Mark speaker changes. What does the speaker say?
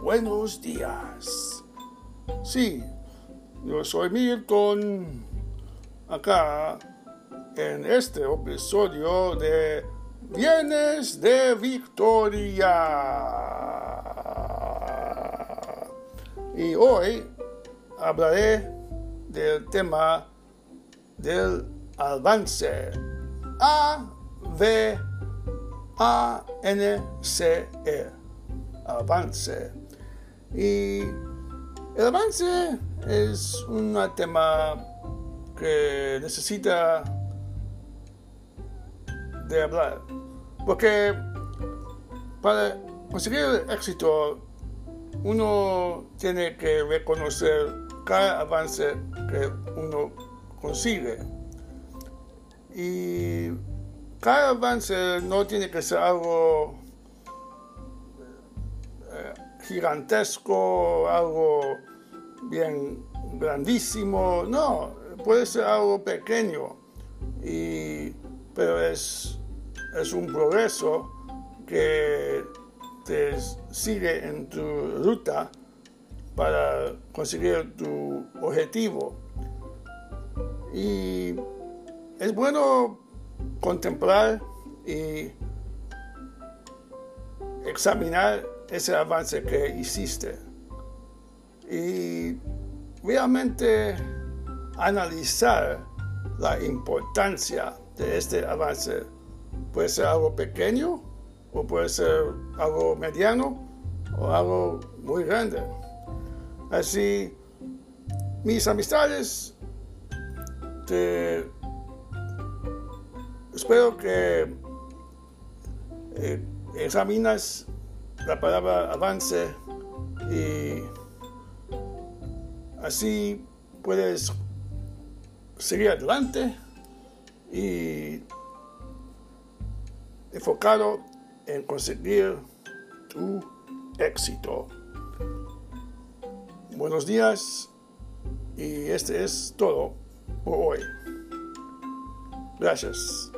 Speaker 1: buenos días. Sí, yo soy Milton, acá en este episodio de Bienes de Victoria. Y hoy hablaré del tema del avance. A, V, A, N, C, E avance. Y el avance es un tema que necesita de hablar. Porque para conseguir éxito uno tiene que reconocer cada avance que uno consigue. Y cada avance no tiene que ser algo gigantesco, algo bien grandísimo, no, puede ser algo pequeño, y, pero es, es un progreso que te sigue en tu ruta para conseguir tu objetivo. Y es bueno contemplar y examinar ese avance que hiciste y realmente analizar la importancia de este avance. Puede ser algo pequeño o puede ser algo mediano o algo muy grande. Así, mis amistades, te espero que eh, examinas la palabra avance y así puedes seguir adelante y enfocado en conseguir tu éxito. Buenos días y este es todo por hoy. Gracias.